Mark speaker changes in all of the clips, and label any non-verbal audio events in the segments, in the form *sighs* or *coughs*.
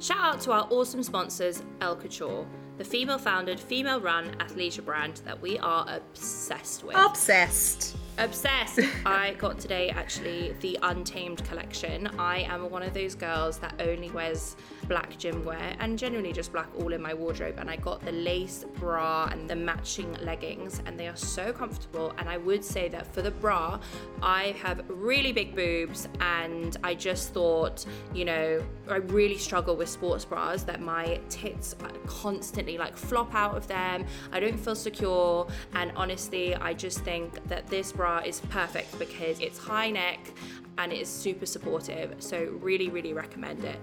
Speaker 1: Shout out to our awesome sponsors, El Couture, the female founded, female run athleisure brand that we are obsessed with.
Speaker 2: Obsessed.
Speaker 1: Obsessed. *laughs* I got today actually the Untamed collection. I am one of those girls that only wears black gym wear and generally just black all in my wardrobe. And I got the lace bra and the matching leggings, and they are so comfortable. And I would say that for the bra, I have really big boobs, and I just thought, you know, I really struggle with sports bras that my tits constantly like flop out of them. I don't feel secure, and honestly, I just think that this bra is perfect because it's high neck and it is super supportive. So, really, really recommend it.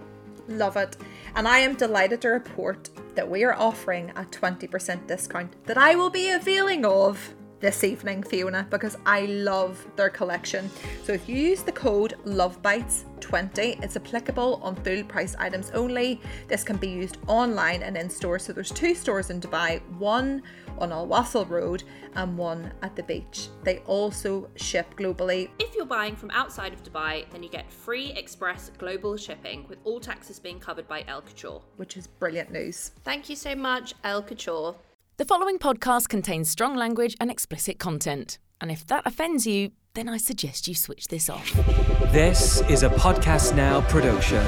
Speaker 2: Love it. And I am delighted to report that we are offering a 20% discount that I will be availing of this evening, Fiona, because I love their collection. So if you use the code LOVEBITES20, it's applicable on full price items only. This can be used online and in store. So there's two stores in Dubai, one on Al Wasl Road and one at the beach. They also ship globally.
Speaker 1: If you're buying from outside of Dubai, then you get free express global shipping with all taxes being covered by El Couture.
Speaker 2: Which is brilliant news.
Speaker 1: Thank you so much, El Couture.
Speaker 3: The following podcast contains strong language and explicit content. And if that offends you, then I suggest you switch this off.
Speaker 4: This is a Podcast Now production.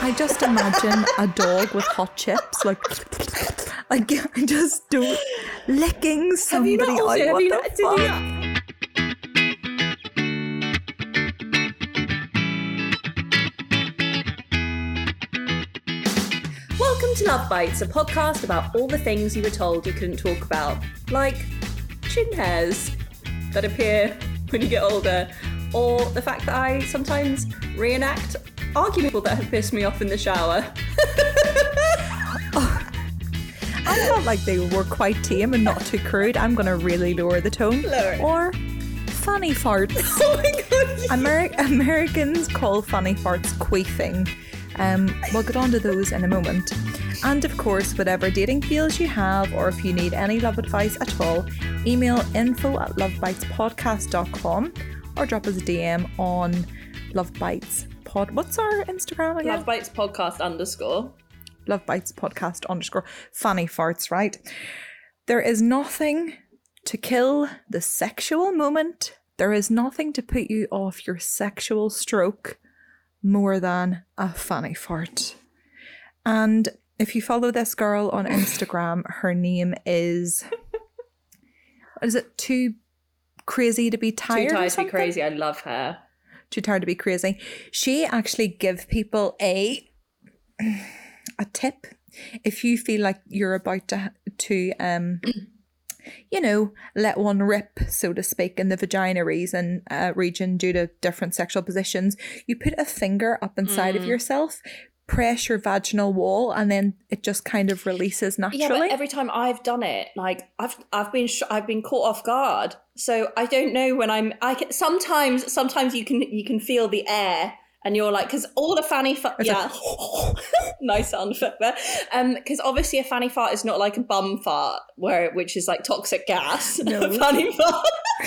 Speaker 2: I just imagine a dog with hot chips, like, like I just do licking somebody
Speaker 1: Have you not also,
Speaker 2: out.
Speaker 1: have
Speaker 2: What
Speaker 1: you
Speaker 2: the
Speaker 1: not,
Speaker 2: fuck?
Speaker 1: Welcome to Love Bites, a podcast about all the things you were told you couldn't talk about, like chin hairs that appear when you get older, or the fact that I sometimes reenact arguments that have pissed me off in the shower. *laughs*
Speaker 2: I felt like they were quite tame and not too crude. I'm going to really lower the tone.
Speaker 1: Lower.
Speaker 2: Or funny farts. *laughs*
Speaker 1: oh my god!
Speaker 2: Ameri- Americans call funny farts queefing. Um, we'll get on to those in a moment. And of course, whatever dating feels you have, or if you need any love advice at all, email info at lovebitespodcast.com or drop us a DM on Love Lovebites Pod. What's our Instagram again?
Speaker 1: Love Bites podcast underscore.
Speaker 2: Love Bites Podcast underscore funny farts, right? There is nothing to kill the sexual moment. There is nothing to put you off your sexual stroke more than a funny fart. And if you follow this girl on Instagram, her name is is it too crazy to be tired?
Speaker 1: Too tired to be crazy. I love her.
Speaker 2: too tired to be crazy. She actually give people a a tip if you feel like you're about to to um you know let one rip so to speak in the vagina region uh, region due to different sexual positions you put a finger up inside of yourself press your vaginal wall and then it just kind of releases naturally
Speaker 1: Yeah, but every time I've done it, like I've I've been sh- I've been caught off guard. So I don't know when I'm. I can, sometimes sometimes you can you can feel the air. And you're like, because all the fanny fart,
Speaker 2: It's
Speaker 1: yeah, *laughs* nice sound effect there. Um, because obviously a fanny fart is not like a bum fart, where which is like toxic gas. *laughs*
Speaker 2: No.
Speaker 1: a fanny fart. *laughs*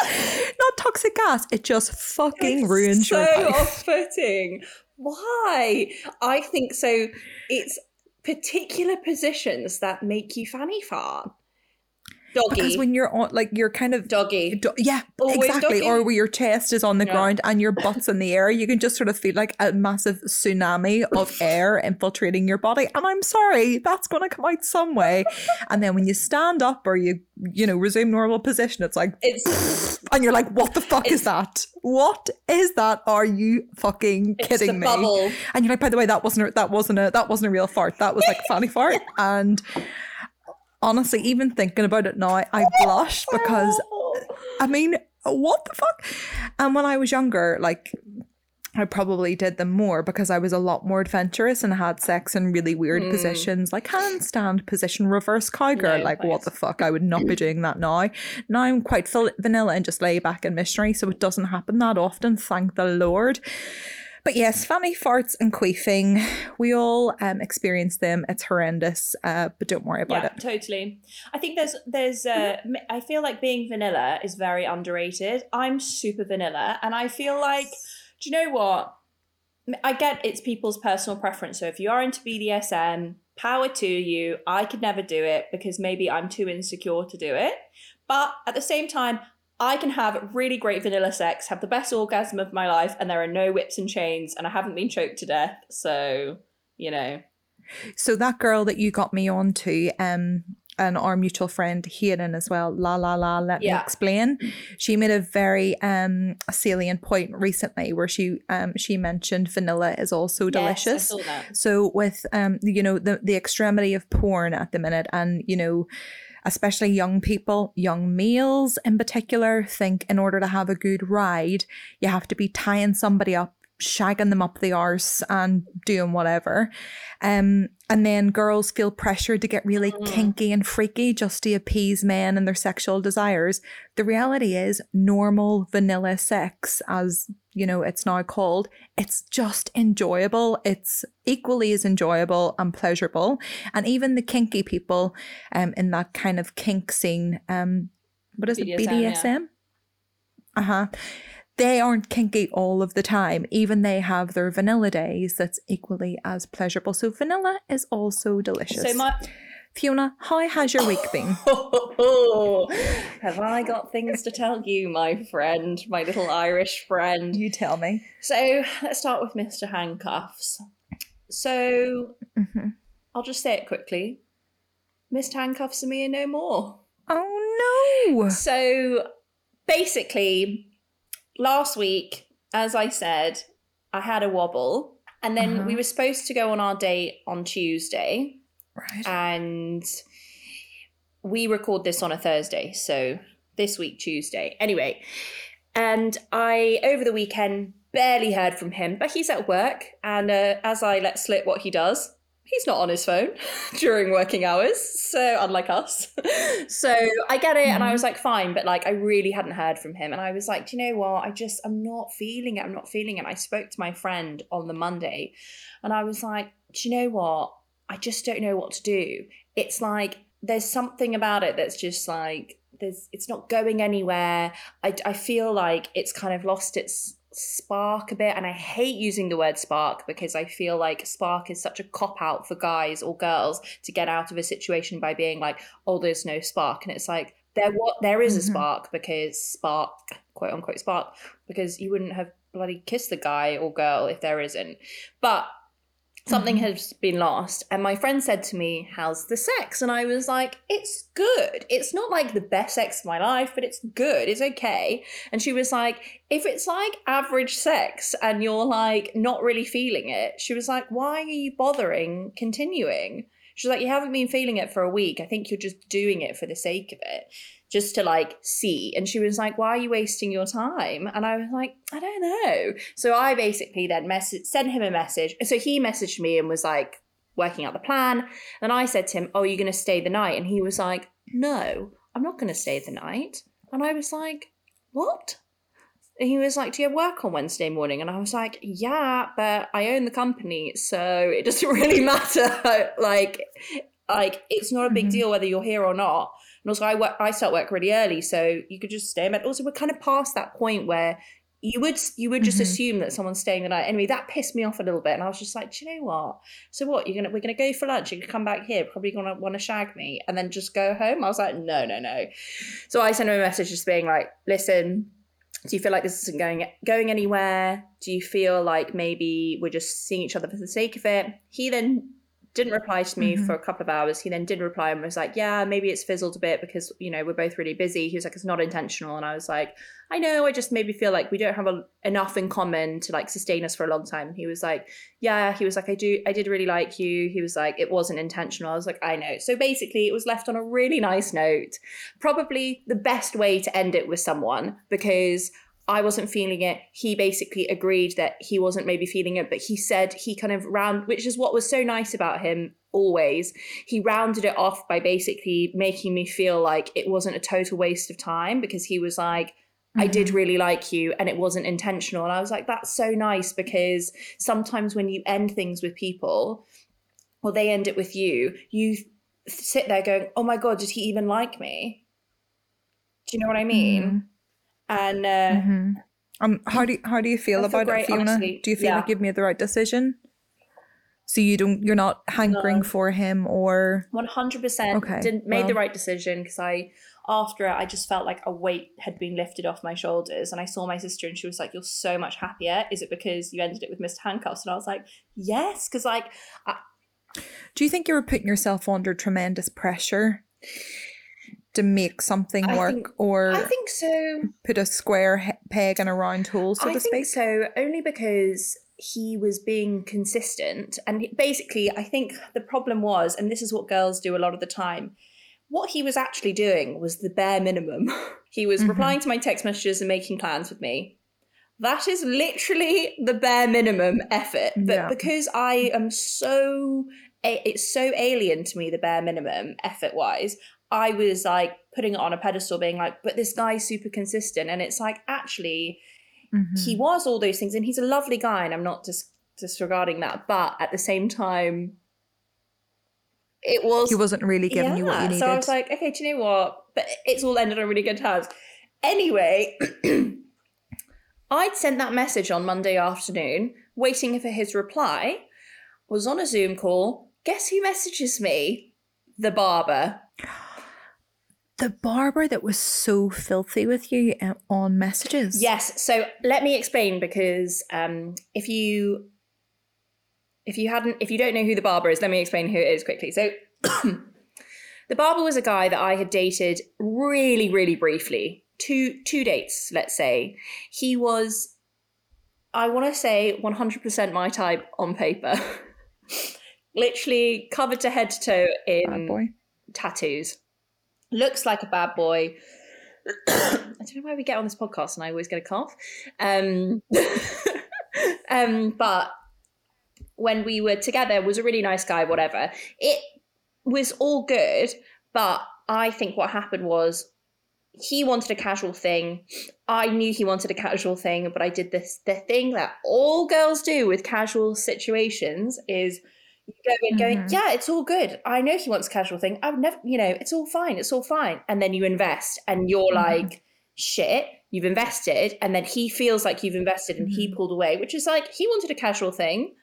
Speaker 2: not toxic gas it just fucking ruins
Speaker 1: so
Speaker 2: your life So
Speaker 1: off-putting. Why? I think so. It's particular positions that make you fanny fart. Doggy.
Speaker 2: because when you're on like you're kind of
Speaker 1: doggy.
Speaker 2: Do- yeah,
Speaker 1: Always
Speaker 2: exactly.
Speaker 1: doggy.
Speaker 2: Or where your chest is on the
Speaker 1: Yeah.
Speaker 2: ground and your butt's in the air, you can just sort of feel like a massive tsunami of *laughs* air infiltrating your body. And I'm sorry, that's going to come out some way. And then when you stand up or you, you know, resume normal position, it's like,
Speaker 1: It's *laughs*
Speaker 2: and you're like, what the fuck is that? What is that? Are you fucking kidding me?
Speaker 1: bubble.
Speaker 2: And you're like, by the way, that wasn't a, that wasn't a that wasn't a real fart. That was like a fanny fart. *laughs* And honestly, even thinking about it now, I blush *laughs* because I mean, what the fuck? And when I was younger, like I probably did them more because I was a lot more adventurous and had sex in really weird hmm. positions, like handstand position, reverse cowgirl.
Speaker 1: No,
Speaker 2: like, what the fuck? I would not be doing that now. Now I'm quite vanilla and just lay back in missionary, so it doesn't happen that often, thank the Lord. But yes, fanny farts and queefing, we all um, experience them. It's horrendous, uh, but don't worry about
Speaker 1: yeah,
Speaker 2: it.
Speaker 1: totally. I think there's there's uh I feel like being vanilla is very underrated. I'm super vanilla and I feel like do you know what? I get it's people's personal preference. So if you are into BDSM, power to you. I could never do it because maybe I'm too insecure to do it. But at the same time, I can have really great vanilla sex, have the best orgasm of my life, and there are no whips and chains, and I haven't been choked to death. So, you know.
Speaker 2: So that girl that you got me on to, um, and our mutual friend Hayden as well, la la la, let me explain. She made a very um salient point recently where she um she mentioned vanilla is also delicious.
Speaker 1: Yes, I saw that.
Speaker 2: So with um you know the the extremity of porn at the minute and you know especially young people, young males in particular think in order to have a good ride, you have to be tying somebody up, shagging them up the arse and doing whatever. Um and then girls feel pressured to get really kinky and freaky just to appease men and their sexual desires. The reality is normal vanilla sex as you know it's now called it's just enjoyable it's equally as enjoyable and pleasurable and even the kinky people um in that kind of kink scene um what is it
Speaker 1: BDSM, yeah.
Speaker 2: bdsm uh-huh they aren't kinky all of the time even they have their vanilla days that's equally as pleasurable so vanilla is also delicious
Speaker 1: So my
Speaker 2: fiona how has your week been *laughs*
Speaker 1: have I got things to tell you, my friend, my little Irish friend?
Speaker 2: you tell me
Speaker 1: So let's start with Mr. Handcuffs. So
Speaker 2: Mhm.
Speaker 1: I'll just say it quickly. Mr. Handcuffs and me are no more.
Speaker 2: oh no
Speaker 1: So basically, last week, as I said, I had a wobble. And then
Speaker 2: Uh-huh.
Speaker 1: we were supposed to go on our date on Tuesday.
Speaker 2: right
Speaker 1: And we record this on a Thursday. So this week, Tuesday. Anyway, and I, over the weekend, barely heard from him, but he's at work. And uh, as I let slip what he does, he's not on his phone *laughs* during working hours. So, unlike us. *laughs* so, I get it. And I was mm-hmm. like, fine. But like, I really hadn't heard from him. And I was like, do you know what? I just, I'm not feeling it. I'm not feeling it. I spoke to my friend on the Monday and I was like, do you know what? I just don't know what to do. It's like, there's something about it that's just like, there's, it's not going anywhere. I, I feel like it's kind of lost its spark a bit and i hate using the word spark because i feel like spark is such a cop out for guys or girls to get out of a situation by being like oh there's no spark and it's like there what there is a
Speaker 2: Mhm.
Speaker 1: spark because spark quote unquote spark because you wouldn't have bloody kissed the guy or girl if there isn't but something
Speaker 2: Mhm.
Speaker 1: has been lost and my friend said to me how's the sex? And i was like it's good. It's not like the best sex of my life but it's good. It's okay. And she was like if it's like average sex and you're like not really feeling it she was like why are you bothering continuing she's like you haven't been feeling it for a week. I think you're just doing it for the sake of it just to like see. And she was like why are you wasting your time? And i was like i don't know. So i basically then message sent him a message. So he messaged me and was like working out the plan. And i said to him oh you're going to stay the night? And he was like no i'm not going to stay the night. And i was like what he was like, Do you have work on Wednesday morning? And I was like, Yeah, but I own the company, so it doesn't *laughs* really matter. *laughs* like, like it's not a big
Speaker 2: Mhm.
Speaker 1: deal whether you're here or not. And also, I work, I start work really early, so you could just stay. But also, we're kind of past that point where you would you would just
Speaker 2: Mhm.
Speaker 1: assume that someone's staying the night. Anyway, that pissed me off a little bit, and I was just like, Do you know what? So what? You're gonna we're gonna go for lunch. You're gonna come back here, probably gonna want to shag me, and then just go home. I was like, No, no, no. So I sent him a message just being like, Listen, do you feel like this isn't going going anywhere? Do you feel like maybe we're just seeing each other for the sake of it? He then didn't reply to me
Speaker 2: Mhm.
Speaker 1: for a couple of hours. He then did reply and was like, "Yeah, maybe it's fizzled a bit because you know we're both really busy." He was like, "It's not intentional," and I was like, "I know. I just maybe feel like we don't have a, enough in common to like sustain us for a long time." He was like, "Yeah." He was like, "I do. I did really like you." He was like, "It wasn't intentional." I was like, "I know." So basically, it was left on a really nice note. Probably the best way to end it with someone because I wasn't feeling it. He basically agreed that he wasn't maybe feeling it, but he said he kind of round, which is what was so nice about him always. He rounded it off by basically making me feel like it wasn't a total waste of time because he was like, I did really like you and it wasn't intentional. And I was like, that's so nice because sometimes when you end things with people or they end it with you, you sit there going, oh my God, did he even like me? Do you know what I mean?
Speaker 2: Mhm.
Speaker 1: And uh,
Speaker 2: Mhm. Um, how do you, how do you feel about it, Fiona?
Speaker 1: honestly.
Speaker 2: Do you feel
Speaker 1: Yeah.
Speaker 2: like you've made the right decision? So you don't, you're not hankering
Speaker 1: No.
Speaker 2: for him, or
Speaker 1: One hundred percent
Speaker 2: Okay,
Speaker 1: didn't made the right decision because I after it I just felt like a weight had been lifted off my shoulders and I saw my sister and she was like, "You're so much happier. Is it because you ended it with Mr. Handcuffs?" And I was like, "Yes," because like I,
Speaker 2: do you think you were putting yourself under tremendous pressure to make something
Speaker 1: I
Speaker 2: work,
Speaker 1: think-
Speaker 2: or
Speaker 1: I think so.
Speaker 2: put a square peg in a round hole, so
Speaker 1: I
Speaker 2: to
Speaker 1: think
Speaker 2: speak?
Speaker 1: so, only because he was being consistent. And basically, I think the problem was, and this is what girls do a lot of the time, what he was actually doing was the bare minimum. *laughs* he was
Speaker 2: Mhm.
Speaker 1: replying to my text messages and making plans with me. That is literally the bare minimum effort. But
Speaker 2: Yeah.
Speaker 1: because I am so, it's so alien to me, the bare minimum effort wise, I was like putting it on a pedestal, being like, but this guy's super consistent. And it's like, actually,
Speaker 2: Mhm.
Speaker 1: he was all those things and he's a lovely guy and i'm not dis- disregarding that but at the same time it was
Speaker 2: he wasn't really giving you what you needed.
Speaker 1: so i was like okay do you know what but it's all ended on really good terms anyway *clears throat* i'd sent that message on monday afternoon waiting for his reply was on a zoom call guess who messages me the barber
Speaker 2: the barber that was so filthy with you on messages.
Speaker 1: Yes. So let me explain because um, if you if you hadn't if you don't know who the barber is, let me explain who it is quickly. So *coughs* the barber was a guy that I had dated really, really briefly. Two two dates, let's say. He was I want to say 100% my type on paper. *laughs* Literally covered to head to toe in tattoos. Looks like a bad boy. *coughs* I don't know why we get on this podcast and I always get a cough. Um, *laughs* um, but when we were together, was a really nice guy. Whatever. It was all good, but I think what happened was he wanted a casual thing. I knew he wanted a casual thing, but I did this the thing that all girls do with casual situations is you go in going,
Speaker 2: Mhm.
Speaker 1: yeah, it's all good. I know he wants a casual thing. I've never, you know, it's all fine. It's all fine. And then you invest and you're
Speaker 2: Mhm.
Speaker 1: like, shit, you've invested. And then he feels like you've invested and he pulled away, which is like, he wanted a casual thing.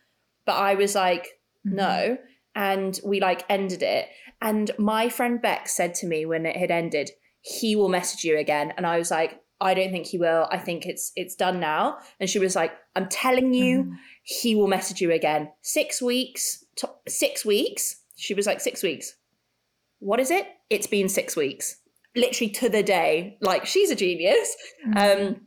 Speaker 1: But I was like,
Speaker 2: Mm-hmm.
Speaker 1: no. And we like ended it. And my friend Beck said to me when it had ended, he will message you again. And I was like, I don't think he will. I think it's it's done now. And she was like, I'm telling you,
Speaker 2: Mhm.
Speaker 1: he will message you again. Six weeks, to, six weeks. She was like, six weeks. What is it? It's been six weeks. Literally to the day. Like, she's a genius.
Speaker 2: Mm-hmm.
Speaker 1: Um,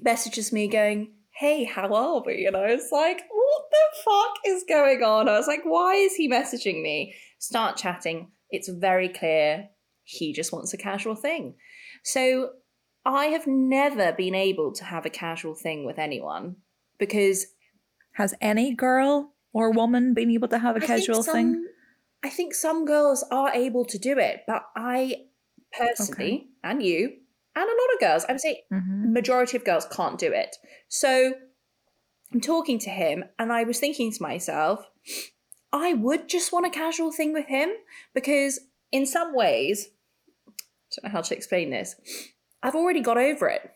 Speaker 1: messages me going, Hey, how are we? And I was like, What the fuck is going on? I was like, Why is he messaging me? Start chatting. It's very clear he just wants a casual thing. So I have never been able to have a casual thing with anyone because
Speaker 2: Has any girl or a woman being able to have a
Speaker 1: I
Speaker 2: casual
Speaker 1: some-
Speaker 2: thing?
Speaker 1: I think some girls are able to do it, but I personally, and you, and a lot of girls, I would say
Speaker 2: Mhm.
Speaker 1: majority of girls can't do it. So I'm talking to him and I was thinking to myself, I would just want a casual thing with him because in some ways, I don't know how to explain this. I've already got over it.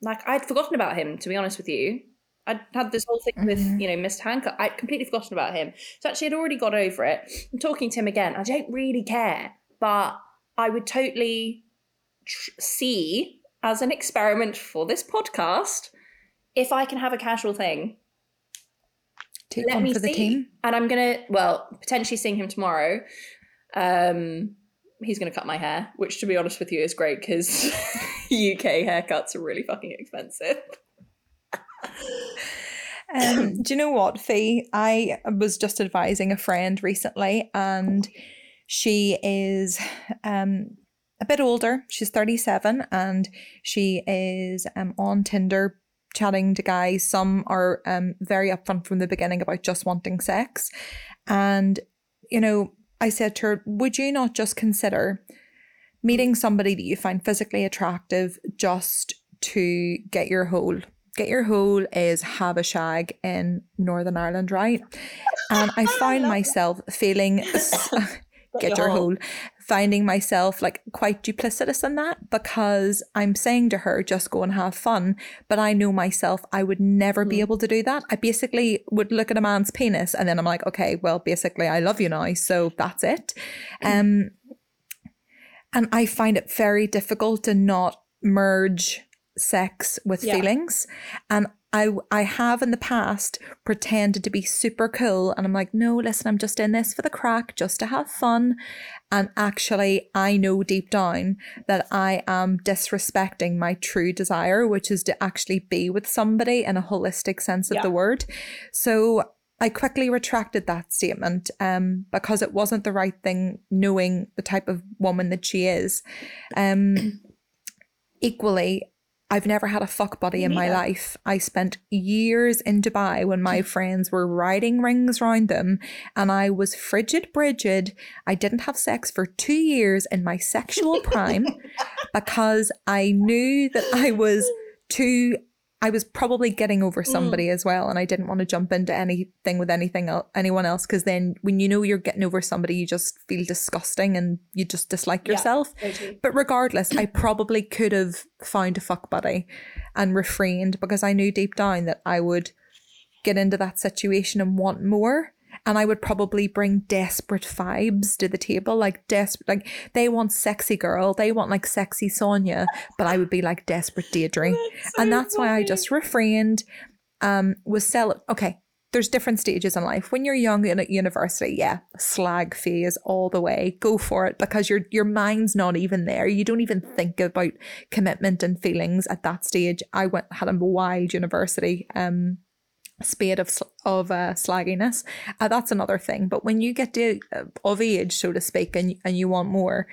Speaker 1: Like I'd forgotten about him, to be honest with you. I'd had this whole thing with,
Speaker 2: Mhm.
Speaker 1: you know, Mr. Handcuffs. I'd completely forgotten about him. So actually I'd already got over it. I'm talking to him again. I don't really care, but I would totally tr- see as an experiment for this podcast if I can have a casual thing.
Speaker 2: Take
Speaker 1: Let me
Speaker 2: for the
Speaker 1: see. And I'm gonna, well, potentially seeing him tomorrow. Um, he's gonna cut my hair, which, to be honest with you, is great because UK *laughs* haircuts are really fucking expensive.
Speaker 2: Um, *coughs* do you know what, Fee? I was just advising a friend recently, and she is um, a bit older. She's 37, and she is um, on Tinder chatting to guys. Some are um, very upfront from the beginning about just wanting sex. And, you know, I said to her, Would you not just consider meeting somebody that you find physically attractive just to get your hole? Get your hole is have a shag in Northern Ireland, right? And I *laughs* found myself feeling *laughs* *laughs* get your hole, finding myself like quite duplicitous in that because I'm saying to her, just go and have fun. But I know myself, I would never be able to do that. I basically would look at a man's penis and then I'm like, okay, well, basically, I love you now. So that's it. Um, and I find it very difficult to not merge sex with
Speaker 1: Yeah.
Speaker 2: feelings. And I I have in the past pretended to be super cool and I'm like, no, listen, I'm just in this for the crack, just to have fun. And actually I know deep down that I am disrespecting my true desire, which is to actually be with somebody in a holistic sense of
Speaker 1: Yeah.
Speaker 2: the word. So I quickly retracted that statement um, because it wasn't the right thing, knowing the type of woman that she is. Um, *clears throat* equally, I've never had a fuck buddy in my life. I spent years in Dubai when my *laughs* friends were riding rings round them, and I was frigid, Bridget. I didn't have sex for two years in my sexual prime *laughs* because I knew that I was too. I was probably getting over somebody mm. as well, and I didn't want to jump into anything with anything el- anyone else because then when you know you're getting over somebody, you just feel disgusting and you just dislike yourself.
Speaker 1: totally.
Speaker 2: But regardless, I probably could have found a fuck buddy and refrained because I knew deep down that I would get into that situation and want more. And I would probably bring desperate vibes to the table, like desperate, like they want sexy girl, they want like sexy Sonia, but I would be like desperate Deirdre, and that's why I just refrained. Um, was sell okay. There's different stages in life. When you're young and at university, yeah, slag phase all the way. Go for it because your your mind's not even there. You don't even think about commitment and feelings at that stage. I went had a wild university um spade of of uh, slagginess. Uh, that's another thing. But when you get to uh, of age, so to speak, and and you want more,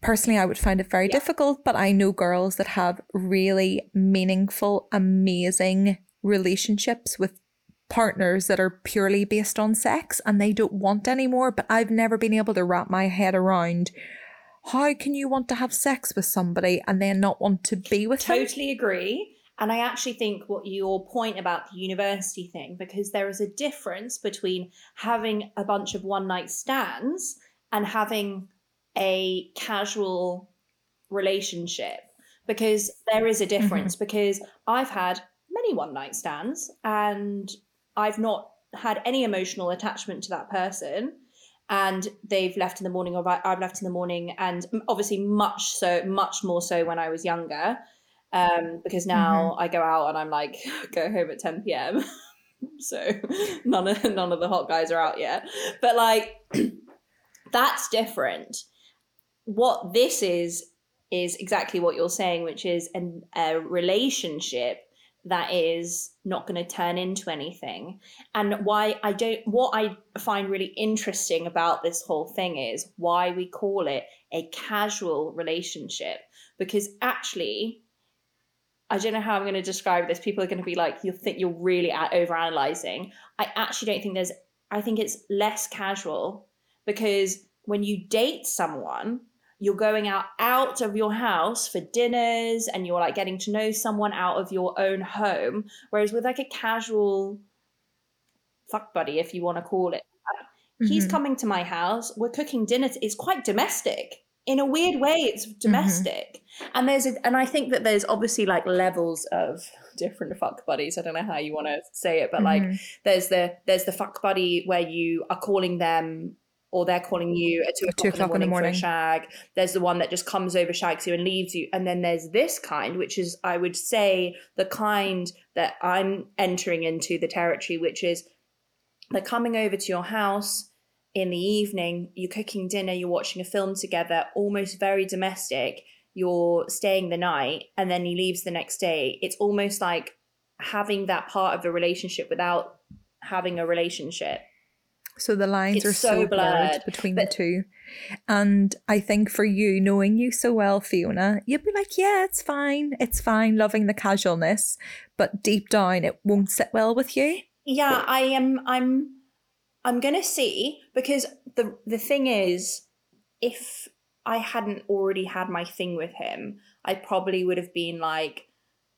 Speaker 2: personally, I would find it very difficult. But I know girls that have really meaningful, amazing relationships with partners that are purely based on sex and they don't want any more. But I've never been able to wrap my head around. How can you want to have sex with somebody and then not want to be with them?
Speaker 1: Totally agree. And I actually think what your point about the university thing, because there is a difference between having a bunch of one night stands and having a casual relationship. Because there is a mm-hmm. difference. Because I've had many one night stands and I've not had any emotional attachment to that person. And they've left in the morning, or I've left in the morning, and obviously much so, much more so when I was younger um, because now I go out and I'm like *laughs* go home at 10 p.m. *laughs* so *laughs* none of none of the hot guys are out yet. But like *clears throat* that's different. What this is is exactly what you're saying, which is an, a relationship that is not going to turn into anything. And why I don't, what I find really interesting about this whole thing is why we call it a casual relationship. Because actually, I don't know how I'm going to describe this. People are going to be like, you think you're really at overanalyzing. I actually don't think there's, I think it's less casual because when you date someone, you're going out out of your house for dinners and you're like getting to know someone out of your own home whereas with like a casual fuck buddy if you want to call it that, he's
Speaker 2: mm-hmm.
Speaker 1: coming to my house we're cooking dinner it's quite domestic in a weird way it's domestic and there's a, and i think that there's obviously like levels of different fuck buddies i don't know how you want to say it but like
Speaker 2: Mhm.
Speaker 1: there's the there's the fuck buddy where you are calling them or they're calling you at two
Speaker 2: At two
Speaker 1: o'clock, in the morning, for a shag. There's the one that just comes over, shags you, and leaves you. And then there's this kind, which is, I would say, the kind that I'm entering into the territory, which is they're coming over to your house in the evening, you're cooking dinner, you're watching a film together, almost very domestic. You're staying the night, and then he leaves the next day. It's almost like having that part of the relationship without having a relationship.
Speaker 2: So the lines
Speaker 1: It's
Speaker 2: are so,
Speaker 1: so
Speaker 2: blurred,
Speaker 1: blurred,
Speaker 2: between
Speaker 1: but-
Speaker 2: the two. And I think for you, knowing you so well, Fiona, you'd be like, yeah, it's fine. It's fine, loving the casualness. But deep down, it won't sit well with you.
Speaker 1: yeah i am i'm i'm gonna see because the the thing is if i hadn't already had my thing with him i probably would have been like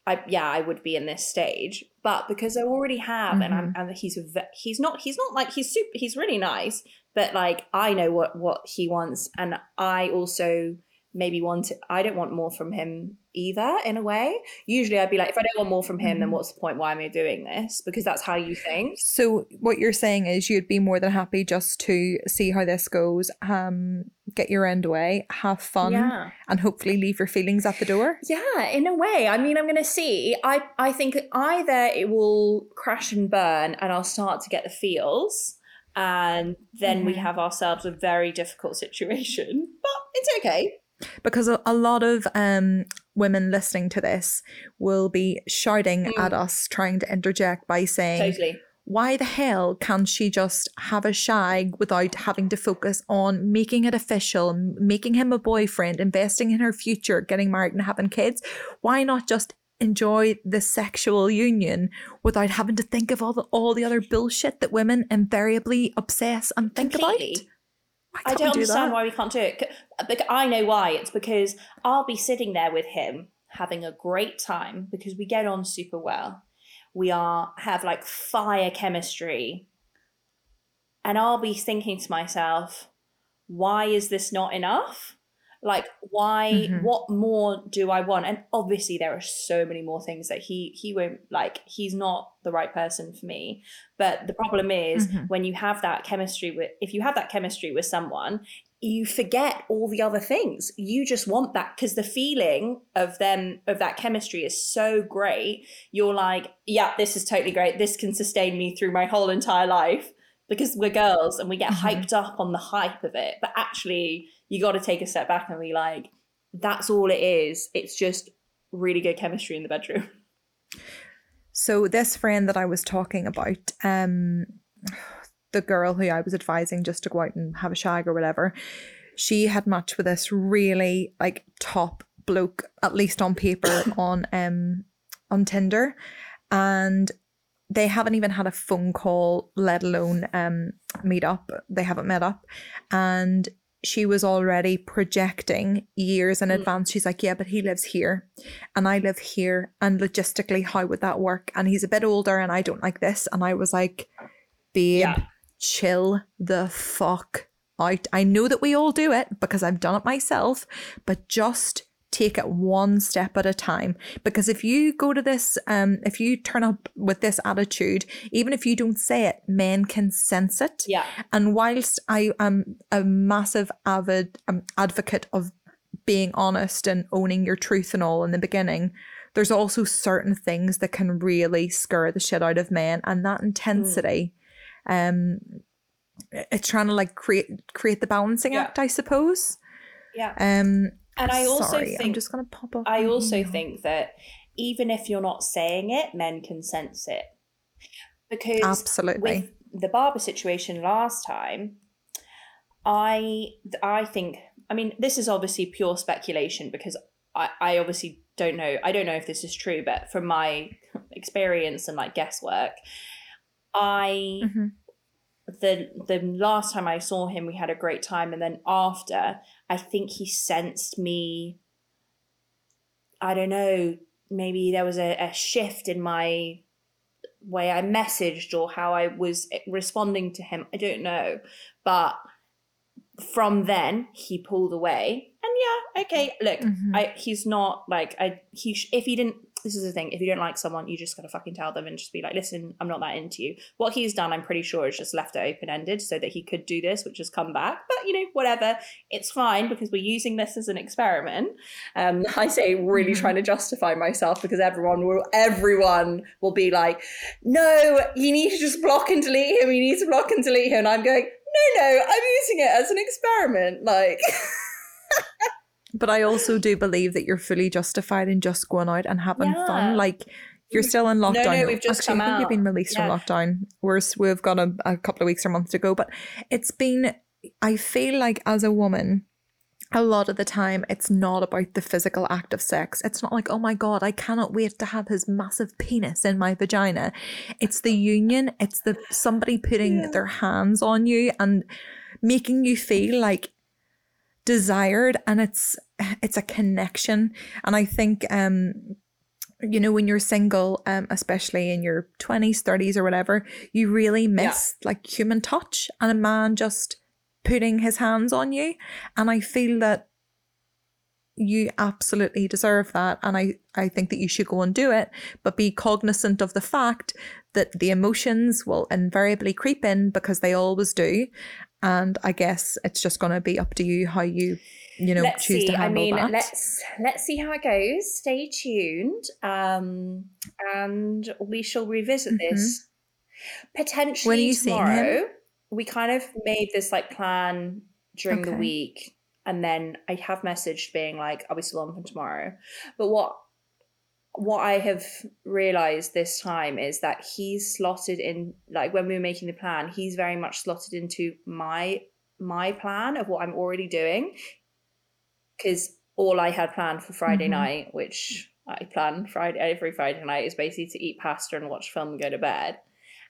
Speaker 1: i yeah i would be in this stage But because I already have, and I'm,
Speaker 2: Mm-hmm.
Speaker 1: and he's he's not he's not like he's super he's really nice, but like I know what what he wants, and I also maybe want it. I don't want more from him either. In a way, usually I'd be like, if I don't want more from him,
Speaker 2: Mm-hmm.
Speaker 1: then what's the point? Why am I doing this? Because that's how you think.
Speaker 2: So what you're saying is you'd be more than happy just to see how this goes, um, get your end away, have fun,
Speaker 1: Yeah.
Speaker 2: and hopefully leave your feelings at the door.
Speaker 1: Yeah, in a way. I mean, I'm going to see. I I think either it will crash and burn, and I'll start to get the feels, and then we
Speaker 2: Mhm.
Speaker 1: have ourselves a very difficult situation. But it's okay.
Speaker 2: Because a, a lot of um women listening to this will be shouting
Speaker 1: Mm.
Speaker 2: at us, trying to interject by saying,
Speaker 1: Totally.
Speaker 2: why the hell can't she just have a shag without having to focus on making it official, making him a boyfriend, investing in her future, getting married and having kids? Why not just enjoy the sexual union without having to think of all the all the other bullshit that women invariably obsess and think
Speaker 1: Completely.
Speaker 2: about?
Speaker 1: I don't
Speaker 2: do
Speaker 1: understand why we can't do it. I know why. It's because I'll be sitting there with him having a great time because we get on super well. We are have like fire chemistry. And I'll be thinking to myself, why is this not enough? Like why
Speaker 2: Mhm.
Speaker 1: what more do I want? And obviously there are so many more things that he he won't like he's not the right person for me. But the problem is
Speaker 2: Mhm.
Speaker 1: when you have that chemistry with if you have that chemistry with someone, you forget all the other things. You just want that because the feeling of them of that chemistry is so great. You're like, yeah, this is totally great. This can sustain me through my whole entire life because we're girls and we get
Speaker 2: Mhm.
Speaker 1: hyped up on the hype of it. But actually, you got to take a step back and be like, that's all it is. It's just really good chemistry in the bedroom. *laughs*
Speaker 2: So this friend that I was talking about, um, the girl who I was advising just to go out and have a shag or whatever, she had matched with this really like top bloke, at least on paper, *coughs* on um on Tinder, and they haven't even had a phone call, let alone um meet up. They haven't met up, and she was already projecting years in
Speaker 1: Mm.
Speaker 2: advance. She's like, yeah, but he lives here and I live here. And logistically, how would that work? And he's a bit older and I don't like this. And I was like, babe,
Speaker 1: Yeah.
Speaker 2: chill the fuck out. I know that we all do it because I've done it myself, but just take it one step at a time because if you go to this um if you turn up with this attitude even if you don't say it men can sense it
Speaker 1: Yeah.
Speaker 2: and whilst I am a massive avid um, advocate of being honest and owning your truth and all in the beginning, there's also certain things that can really scare the shit out of men, and that intensity, um, it's trying to like create create the balancing
Speaker 1: Yeah.
Speaker 2: act, I suppose.
Speaker 1: Yeah.
Speaker 2: Um,
Speaker 1: And I also
Speaker 2: sorry,
Speaker 1: think
Speaker 2: I'm just gonna pop up.
Speaker 1: I also
Speaker 2: email.
Speaker 1: think that even if you're not saying it, men can sense it. Because
Speaker 2: Absolutely.
Speaker 1: with the barber situation last time, I I think I mean this is obviously pure speculation because I, I obviously don't know I don't know if this is true, but from my experience and like guesswork, I
Speaker 2: Mhm.
Speaker 1: The the last time I saw him, we had a great time, and then after, I think he sensed me. I don't know. Maybe there was a, a shift in my way I messaged or how I was responding to him. I don't know, but from then he pulled away, and yeah, okay. Look,
Speaker 2: Mhm.
Speaker 1: I he's not like I he if he didn't. This is the thing. If you don't like someone, you just gotta fucking tell them and just be like, listen, I'm not that into you. What he's done, I'm pretty sure, is just left it open ended so that he could do this, which has come back. But you know, whatever, it's fine because we're using this as an experiment. Um, *laughs* I say really
Speaker 2: Mhm.
Speaker 1: trying to justify myself because everyone will everyone will be like, no, you need to just block and delete him. You need to block and delete him. And I'm going, no, no, I'm using it as an experiment. Like, *laughs*
Speaker 2: But I also do believe that you're fully justified in just going out and having
Speaker 1: Yeah.
Speaker 2: fun. Like you're still in lockdown.
Speaker 1: no, no, we've just
Speaker 2: Actually,
Speaker 1: come
Speaker 2: I think you've been released
Speaker 1: Yeah.
Speaker 2: from lockdown. Whereas we've got a, a couple of weeks or months to go. But it's been. I feel like as a woman, a lot of the time it's not about the physical act of sex. It's not like, oh my god, I cannot wait to have his massive penis in my vagina. It's the union. It's the somebody putting
Speaker 1: Yeah.
Speaker 2: their hands on you and making you feel like desired and it's it's a connection. And i think um you know when you're single um especially in your 20s 30s or whatever you really miss like human touch and a man just putting his hands on you. And i feel that you absolutely deserve that and i i think that you should go and do it. But be cognizant of the fact that the emotions will invariably creep in because they always do and i guess it's just going to be up to you how you you know
Speaker 1: let's
Speaker 2: choose
Speaker 1: see.
Speaker 2: to
Speaker 1: I mean,
Speaker 2: that
Speaker 1: let's let's see how it goes. Stay tuned, um, and we shall revisit this potentially
Speaker 2: you
Speaker 1: tomorrow. We kind of made this like plan during the week, and then I have messaged being like, "Are we still on for tomorrow?" But what what I have realized this time is that he's slotted in like when we were making the plan, he's very much slotted into my my plan of what I'm already doing because all I had planned for Friday
Speaker 2: Mhm.
Speaker 1: night, which I plan Friday every Friday night, is basically to eat pasta and watch film and go to bed.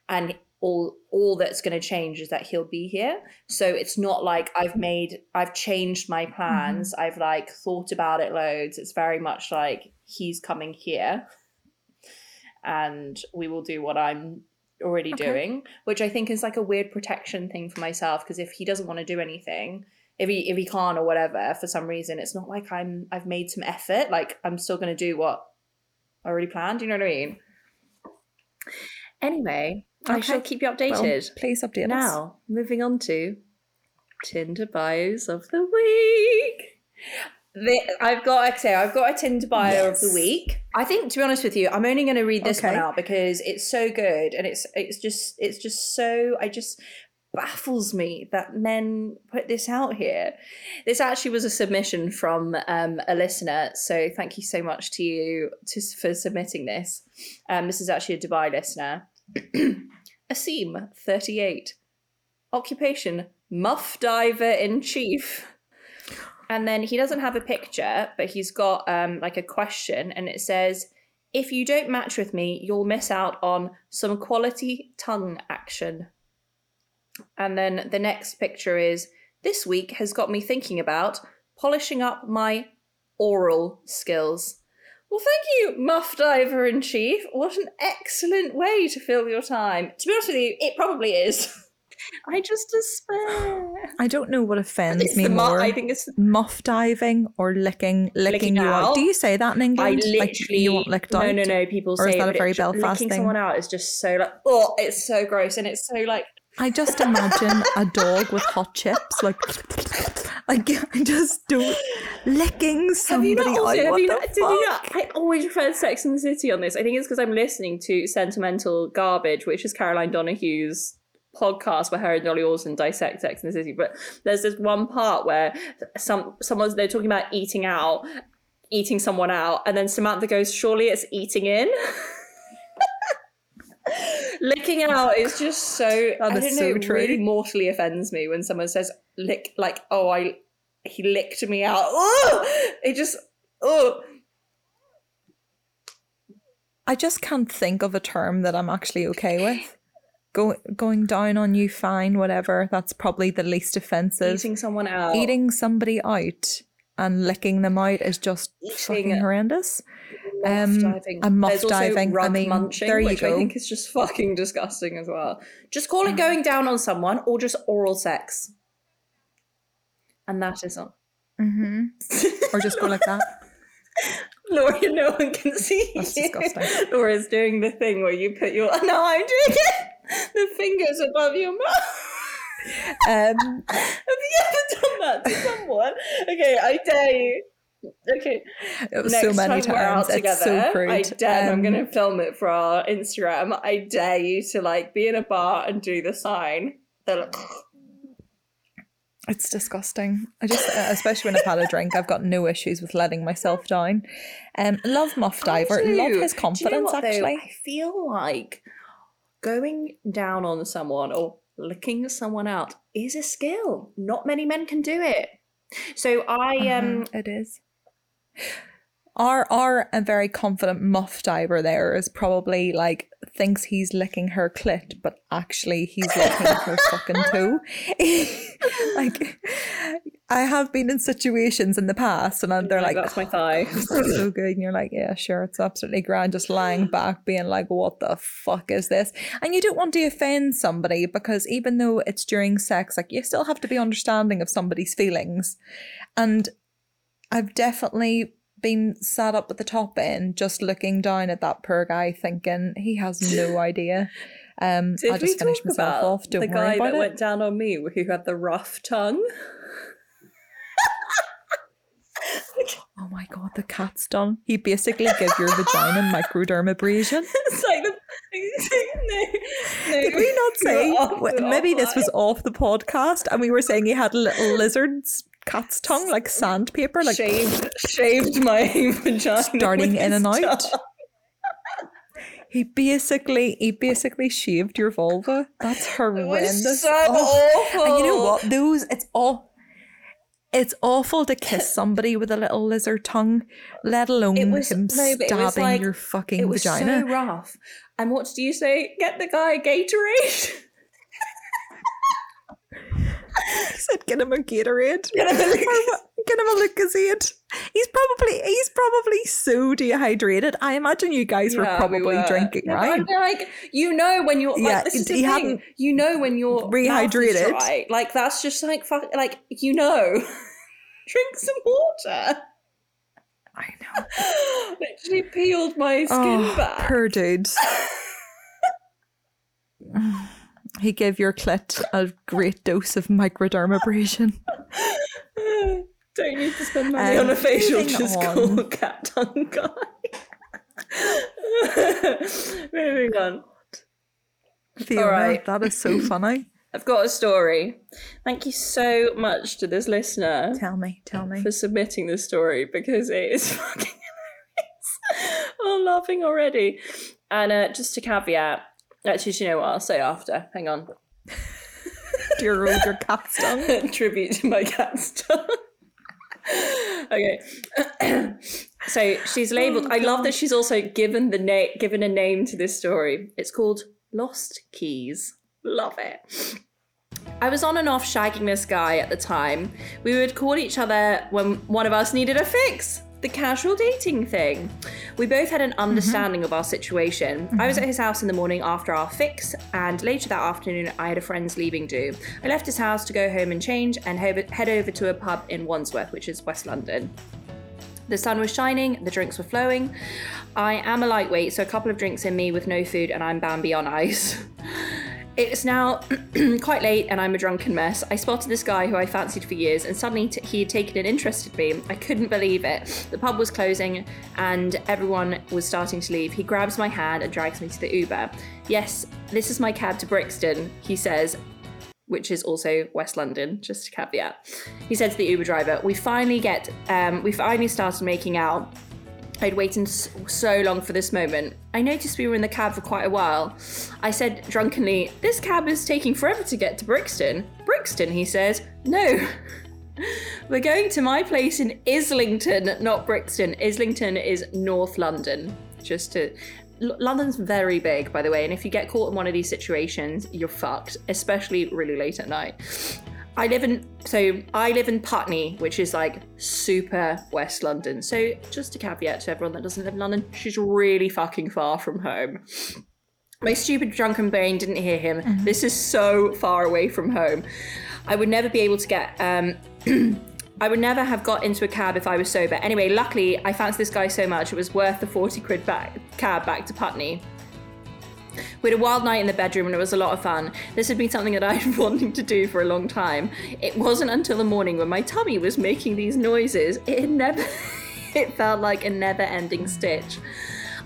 Speaker 1: And all all that's going to change is that he'll be here. So it's not like I've made I've changed my plans. Mm-hmm. I've like thought about it loads. It's very much like he's coming here, and we will do what I'm already
Speaker 2: Okay.
Speaker 1: doing, which I think is like a weird protection thing for myself because if he doesn't want to do anything, if he if he can't or whatever for some reason, it's not like I'm I've made some effort. Like I'm still gonna do what I already planned. You know what I mean? Anyway, I shall keep you
Speaker 2: Well,
Speaker 1: updated.
Speaker 2: please update us
Speaker 1: now, moving on to Tinder bios of the week. The, I've got to say, I've got a Tinder bio of the week. I think, to be honest with you, I'm only going to read this one out because it's so good and it's it's just it's just so I just baffles me that men put this out here. This actually was a submission from um, a listener, so thank you so much to you to, for submitting this. Um, this is actually a Dubai listener. *clears throat* Asim, 38. Occupation, muff diver in chief. And then he doesn't have a picture, but he's got um, like a question, and it says, If you don't match with me, you'll miss out on some quality tongue action. And then the next picture is, This week has got me thinking about polishing up my oral skills. Well, thank you, Muff Diver in Chief. What an excellent way to fill your time. To be honest with you, it probably is. *laughs* I just despair.
Speaker 2: I don't know what offends me
Speaker 1: mu-
Speaker 2: more.
Speaker 1: I think it's
Speaker 2: muff diving or licking licking,
Speaker 1: Licking
Speaker 2: you out.
Speaker 1: out?
Speaker 2: Do you say that in England?
Speaker 1: I literally
Speaker 2: like you want licked
Speaker 1: no,
Speaker 2: out?
Speaker 1: no, no. no. People
Speaker 2: Or is
Speaker 1: say
Speaker 2: that
Speaker 1: it,
Speaker 2: a very Belfast
Speaker 1: licking
Speaker 2: thing?
Speaker 1: someone out is just so like oh, it's so gross, and it's so like
Speaker 2: I just imagine a dog with hot chips, like *laughs* *laughs* like I *laughs* just don't licking
Speaker 1: Have
Speaker 2: somebody
Speaker 1: you not also, have you not, did you not. I always refer to Sex and the City on this. I think it's because I'm listening to Sentimental Garbage, which is Caroline O'Donoghue's podcast where her and Dolly Alderton dissect Sex and the City. But there's this one part where some someone's they're talking about eating out, eating someone out, and then Samantha goes, "Surely it's eating in." *laughs* Licking out is just so oh, I
Speaker 2: That
Speaker 1: don't know.
Speaker 2: so
Speaker 1: it
Speaker 2: true.
Speaker 1: really mortally offends me when someone says lick like oh I he licked me out. Oh, *laughs* it just oh
Speaker 2: I just can't think of a term that I'm actually okay with. Go, going down on you, fine, whatever. That's probably the least offensive.
Speaker 1: eating someone out.
Speaker 2: Eating somebody out and licking them out is just fucking
Speaker 1: Eating-
Speaker 2: horrendous.
Speaker 1: Muff
Speaker 2: um,
Speaker 1: diving.
Speaker 2: and muff
Speaker 1: There's also
Speaker 2: diving, I
Speaker 1: rug
Speaker 2: mean,
Speaker 1: munching,
Speaker 2: there you
Speaker 1: which I think is just fucking disgusting as well. Just call it going down on someone or just oral sex. And that is all.
Speaker 2: hmm Or just go like that. *laughs*
Speaker 1: Laura, no one can see
Speaker 2: That's
Speaker 1: you.
Speaker 2: disgusting. *laughs*
Speaker 1: Laura's doing the thing where you put your *laughs* no, I'm doing it. The fingers above your mouth.
Speaker 2: Um,
Speaker 1: Have you ever done that to someone? Okay, I dare you. Okay, next
Speaker 2: so many
Speaker 1: time we're out
Speaker 2: times. It's so
Speaker 1: together,
Speaker 2: crude.
Speaker 1: I dare. I'm
Speaker 2: Um,
Speaker 1: going to film it for our Instagram. I dare you to like be in a bar and do the sign. They're like, *sniffs*
Speaker 2: It's disgusting. I just, uh, especially when I've had a drink, I've got no issues with letting myself down. Um, love Muff Diver. Love his
Speaker 1: Do you know
Speaker 2: confidence.
Speaker 1: what, though?
Speaker 2: actually,
Speaker 1: I feel like going down on someone or licking someone out is a skill. Not many men can do it. So I um
Speaker 2: Mhm, it is. Our our a very confident muff diver there is probably like thinks he's licking her clit, but actually he's licking her fucking toe. *laughs* like, I have been in situations in the past, and they're like,
Speaker 1: that's my oh, thigh.
Speaker 2: "That's so *laughs* good," and you're like, "Yeah, sure, it's absolutely grand." Just lying back, being like, "What the fuck is this?" And you don't want to offend somebody because even though it's during sex, like you still have to be understanding of somebody's feelings, and I've definitely been sat up at the top end, just looking down at that poor guy, thinking he has no *laughs* idea. Um,
Speaker 1: Did
Speaker 2: I just
Speaker 1: we
Speaker 2: finished
Speaker 1: talk
Speaker 2: myself
Speaker 1: about
Speaker 2: off. Don't
Speaker 1: the guy that
Speaker 2: it.
Speaker 1: went down on me who had the rough tongue? *laughs*
Speaker 2: oh my god, the cat's done. He basically gave your vagina *laughs* microdermabrasion.
Speaker 1: It's like the no, no.
Speaker 2: Did we not say
Speaker 1: You're off-
Speaker 2: w-
Speaker 1: you're
Speaker 2: maybe this was off the podcast and we were saying he had little lizard's cat's tongue like sandpaper, like
Speaker 1: shaved shaved my *laughs* vagina
Speaker 2: Starting in and out.
Speaker 1: tongue.
Speaker 2: he basically he basically shaved your vulva. That's *laughs*
Speaker 1: It
Speaker 2: horrendous.
Speaker 1: was so
Speaker 2: Oh.
Speaker 1: awful.
Speaker 2: And you know what? Those it's all it's awful to kiss *laughs* somebody with a little lizard tongue, let alone
Speaker 1: It was
Speaker 2: him
Speaker 1: no,
Speaker 2: stabbing
Speaker 1: like
Speaker 2: your fucking
Speaker 1: it was
Speaker 2: vagina.
Speaker 1: so rough. And what do you say? Get the guy Gatorade.
Speaker 2: He *laughs* said, "Get him a Gatorade. Get him a, *laughs* get him a Lucozade." He's probably he's probably so dehydrated. I imagine you guys were
Speaker 1: Yeah, we
Speaker 2: probably
Speaker 1: were.
Speaker 2: drinking,
Speaker 1: but
Speaker 2: right?
Speaker 1: Like you know when you're
Speaker 2: Yeah,
Speaker 1: like this is the thing. You know when you're
Speaker 2: rehydrated.
Speaker 1: dry. Like that's just like fuck. Like you know, *laughs* drink some water.
Speaker 2: I know.
Speaker 1: Literally peeled my skin
Speaker 2: Oh,
Speaker 1: back.
Speaker 2: poor dude. *sighs* he gave your clit a great dose of microdermabrasion. *laughs*
Speaker 1: Don't need to spend money
Speaker 2: Um,
Speaker 1: on a facial. Just
Speaker 2: on.
Speaker 1: call cat tongue guy. *laughs* moving on.
Speaker 2: Fiona,
Speaker 1: right.
Speaker 2: that is so funny. *laughs*
Speaker 1: I've got a story. Thank you so much to this listener.
Speaker 2: Tell me, tell me.
Speaker 1: for submitting this story because it is fucking hilarious. I'm laughing already. And uh, just a caveat. Actually, do you know what? I'll say after. Hang on. *laughs*
Speaker 2: Dear old your cat's tongue. *laughs*
Speaker 1: Tribute to my cat's tongue. okay. *clears throat* so she's oh, labeled. I love that she's also given the name, given a name to this story. It's called Lost Keys. Love it. I was on and off shagging this guy at the time. We would call each other when one of us needed a fix. The casual dating thing. We both had an mm-hmm. understanding of our situation. I was at mm-hmm. his house in the morning after our fix, and later that afternoon, I had a friend's leaving do. I left his house to go home and change and head over to a pub in Wandsworth, which is West London. The sun was shining, the drinks were flowing. I am a lightweight, so a couple of drinks in me with no food, and I'm Bambi on ice. *laughs* It's now *clears throat* quite late and I'm a drunken mess. I spotted this guy who I fancied for years and suddenly t- he had taken an interest in me. I couldn't believe it. The pub was closing and everyone was starting to leave. He grabs my hand and drags me to the Uber. Yes, this is my cab to Brixton, he says, which is also West London, just a caveat. He said to the Uber driver, We finally get, um, we finally started making out. Waited s- so long for this moment. I noticed we were in the cab for quite a while. I said drunkenly, This cab is taking forever to get to Brixton. Brixton, he says. No. *laughs* We're going to my place in Islington, not Brixton. Islington is North London. Just to. London's very big, by the way, and if you get caught in one of these situations, you're fucked, especially really late at night. I live in so I live in Putney, which is like super West London. So just a caveat to everyone that doesn't live in London, she's really fucking far from home. My stupid drunken brain didn't hear him. This is so far away from home. I would never be able to get um *clears throat* I would never have got into a cab if I was sober. Anyway, luckily I fancied this guy so much it was worth the 40 quid back cab back to Putney. We had a wild night in the bedroom and it was a lot of fun. This had been something that I'd *laughs* been wanting to do for a long time. It wasn't until the morning when my tummy was making these noises. It never *laughs* it felt like a never-ending stitch.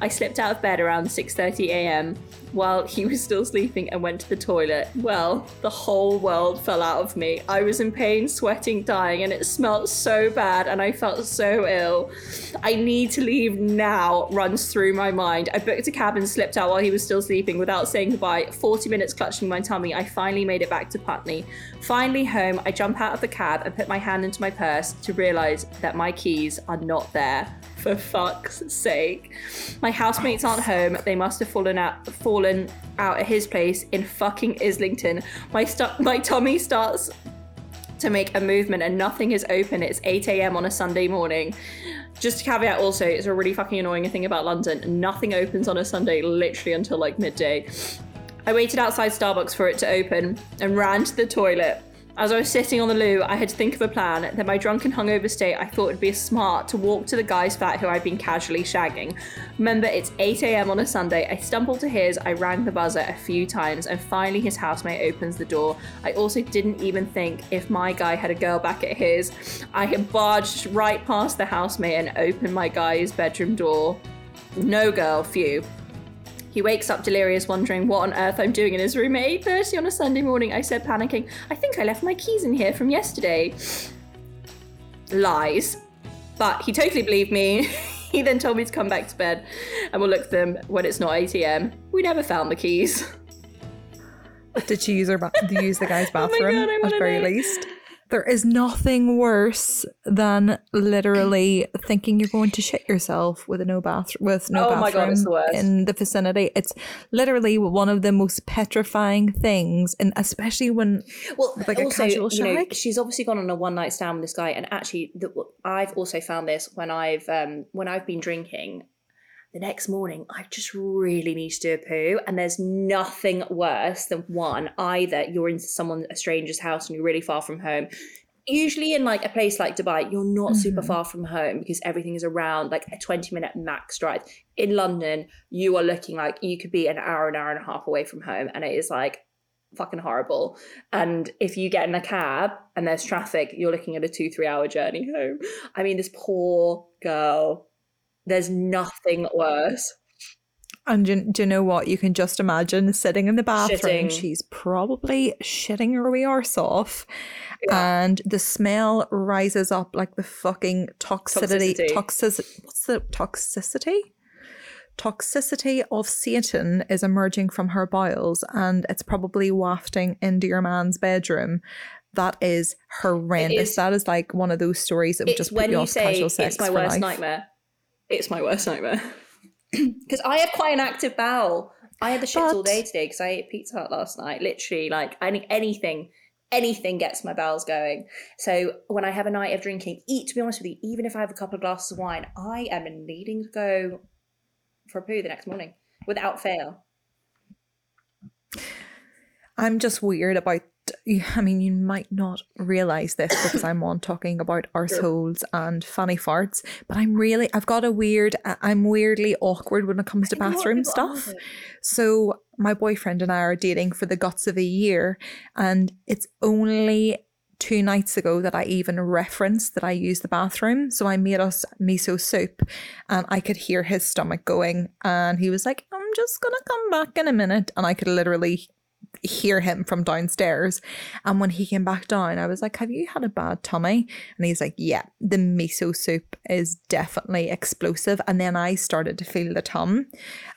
Speaker 1: I slipped out of bed around 6:30 a.m. while he was still sleeping and went to the toilet. Well, the whole world fell out of me. I was in pain, sweating, dying, and it smelled so bad and I felt so ill. I need to leave now runs through my mind. I booked a cab and slipped out while he was still sleeping without saying goodbye. 40 minutes clutching my tummy. I finally made it back to Putney. Finally home, I jump out of the cab and put my hand into my purse to realize that my keys are not there. For fuck's sake. My housemates aren't home. They must have fallen out fallen out at his place in fucking Islington. My stu- my tummy starts to make a movement and nothing is open. It's 8 a.m. on a Sunday morning. Just to caveat also, it's a really fucking annoying thing about London. Nothing opens on a Sunday literally until like midday. I waited outside Starbucks for it to open and ran to the toilet. As I was sitting on the loo, I had to think of a plan. Then, my drunken hungover state, I thought it'd be smart to walk to the guy's flat who I'd been casually shagging. Remember, it's 8 a.m. on a Sunday. I stumbled to his, I rang the buzzer a few times, and finally his housemate opens the door. I also didn't even think if my guy had a girl back at his. I had barged right past the housemate and opened my guy's bedroom door. No girl, phew. He wakes up delirious, wondering what on earth I'm doing in his room at 8.30 on a Sunday morning. I said, panicking, I think I left my keys in here from yesterday. Lies. But he totally believed me. *laughs* he then told me to come back to bed and we'll look for them when it's not 8 a.m. We never found the keys.
Speaker 2: Did she use her ba- use the guy's *laughs*
Speaker 1: Oh
Speaker 2: bathroom
Speaker 1: God, I
Speaker 2: at the very least? There is nothing worse than literally thinking you're going to shit yourself with a no bath with no
Speaker 1: Oh
Speaker 2: bathroom
Speaker 1: God, the
Speaker 2: in the vicinity. It's literally one of the most petrifying things, and especially when
Speaker 1: Well,
Speaker 2: Like a
Speaker 1: also,
Speaker 2: casual
Speaker 1: you know, she's obviously gone on a one night stand with this guy, and actually, the, I've also found this when I've um, when I've been drinking. The next morning, I just really need to do a poo, and there's nothing worse than one either you're in someone a stranger's house and you're really far from home. Usually, in like a place like Dubai, you're not super
Speaker 2: Mhm.
Speaker 1: far from home because everything is around like a 20 minute max drive. In London, you are looking like you could be an hour, an hour and a half away from home, and it is like fucking horrible. And if you get in a cab and there's traffic, you're looking at a two, three hour journey home. I mean, this poor girl, there's nothing worse.
Speaker 2: And do, do you know what? You can just imagine sitting in the bathroom.
Speaker 1: Shitting.
Speaker 2: She's probably shitting her wee arse off. And the smell rises up like the fucking toxicity.
Speaker 1: Toxicity.
Speaker 2: Toxic, what's the toxicity? Toxicity of Satan is emerging from her bowels and it's probably wafting into your man's bedroom. That is horrendous.
Speaker 1: is-
Speaker 2: that is like one of those stories that would just put you
Speaker 1: you
Speaker 2: off
Speaker 1: say
Speaker 2: casual sex
Speaker 1: it's my
Speaker 2: for
Speaker 1: worst
Speaker 2: life.
Speaker 1: nightmare. It's my worst nightmare. *clears throat* Because I have quite an active bowel. I had the shits all day today because I ate Pizza Hut last night. Literally, like any anything, anything gets my bowels going. So when I have a night of drinking, eat to be honest with you, even if I have a couple of glasses of wine, I am needing to go for a poo the next morning without fail.
Speaker 2: I'm just weird about. *laughs* I mean, you might not realize this because I'm on talking about *laughs* arseholes and fanny farts, but I'm really, I've got a weird, I- I'm weirdly awkward when it comes to
Speaker 1: I think a lot of
Speaker 2: bathroom stuff. So, my boyfriend and I are dating for the guts of a year, and it's only two nights ago that I even referenced that I use the bathroom. So, I made us miso soup, and I could hear his stomach going, and he was like, I'm just gonna come back in a minute. And I could literally hear him from downstairs. And when he came back down, I was like, Have you had a bad tummy? And he's like, Yeah, the miso soup is definitely explosive. And then I started to feel the tum.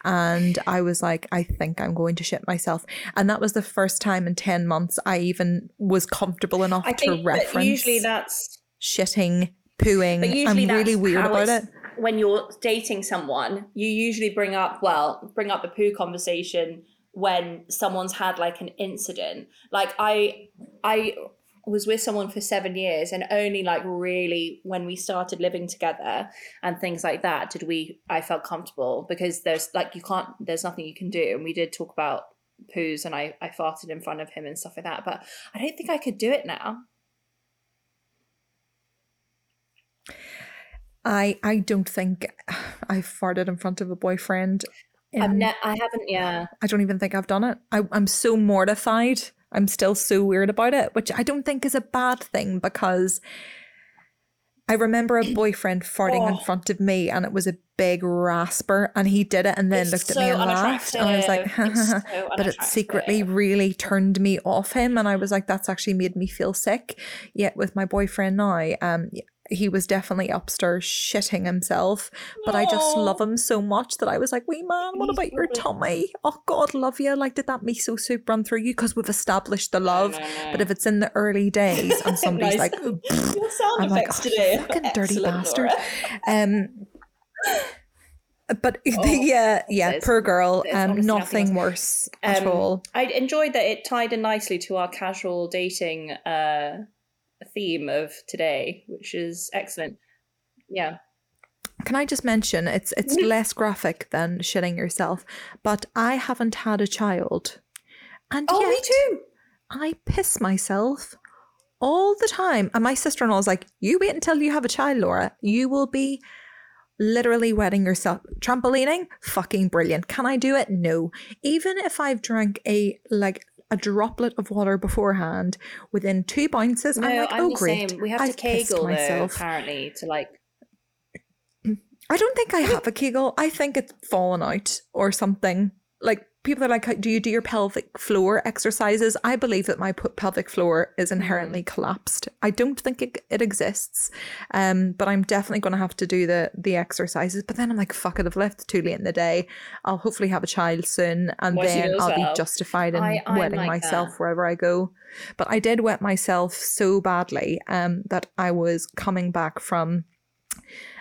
Speaker 2: And I was like, I think I'm going to shit myself. And that was the first time in 10 months I even was comfortable enough
Speaker 1: I
Speaker 2: to reference
Speaker 1: usually that's
Speaker 2: shitting, pooing. I'm really weird about it.
Speaker 1: When you're dating someone, you usually bring up well, bring up the poo conversation when someone's had like an incident. Like I I was with someone for 7 years and only like really when we started living together and things like that did we I felt comfortable because there's like you can't there's nothing you can do and we did talk about poos and I I farted in front of him and stuff like that but I don't think I could do it now.
Speaker 2: I I don't think I've farted in front of a boyfriend.
Speaker 1: I've
Speaker 2: in-
Speaker 1: ne- I haven't yeah.
Speaker 2: I don't even think I've done it. I, I'm so mortified. I'm still so weird about it, which I don't think is a bad thing because I remember a boyfriend *clears throat* farting in
Speaker 1: Oh.
Speaker 2: front of me and it was a big rasper and he did it and then
Speaker 1: It's
Speaker 2: looked at me and laughed. And I was like. *laughs*
Speaker 1: It's so
Speaker 2: but it secretly really turned me off him. And I was like, that's actually made me feel sick. Yet with my boyfriend now, um, he was definitely upstairs shitting himself. But I just love him so much that I was like, wee man, what about your tummy? Oh God, love you. Like, did that miso soup run through you? Because we've established the love.
Speaker 1: no, no.
Speaker 2: But if it's in the early days and *laughs* somebody's
Speaker 1: Nice.
Speaker 2: like, *laughs* I'm like, "Oh,
Speaker 1: today.
Speaker 2: fucking *laughs* dirty bastard. Um, But the uh, yeah,
Speaker 1: there's-
Speaker 2: poor girl. Um,
Speaker 1: nothing
Speaker 2: nothing worse at
Speaker 1: Um,
Speaker 2: all.
Speaker 1: I enjoyed that it tied in nicely to our casual dating uh, theme of today, which is excellent. Yeah.
Speaker 2: Can I just mention it's it's less graphic than shitting yourself, but I haven't had a child, and
Speaker 1: Oh, me too.
Speaker 2: I piss myself all the time. And my sister in law is like, "You wait until you have a child, Laura. You will be." Literally wetting yourself. Trampolining, fucking brilliant. Can I do it? No. Even if I've drank a like a droplet of water beforehand, within two bounces,
Speaker 1: No,
Speaker 2: I'm like,
Speaker 1: I'm
Speaker 2: oh
Speaker 1: the
Speaker 2: great.
Speaker 1: same. We have
Speaker 2: I've
Speaker 1: to kegel though, apparently, to like.
Speaker 2: I don't think I have a Kegel. I think it's fallen out or something. Like people are like, do you do your pelvic floor exercises? I believe that my pelvic floor is inherently collapsed. I don't think it, it exists. Um, but I'm definitely going to have to do the the exercises. But then I'm like, fuck it, I've left too late in the day. I'll hopefully have a child soon, and then I'll be justified in
Speaker 1: I-
Speaker 2: wetting
Speaker 1: like
Speaker 2: myself
Speaker 1: that.
Speaker 2: wherever I go. But I did wet myself so badly um, that I was coming back from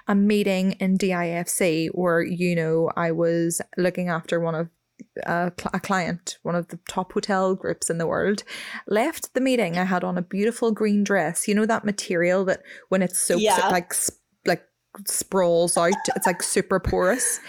Speaker 2: a meeting in DIFC where you know I was looking after one of a, cl- a client, one of the top hotel groups in the world. Left the meeting, I had on a beautiful green dress. You know that material that when it soaks,
Speaker 1: Yeah.
Speaker 2: it like sp- like sprawls out. It's like super porous,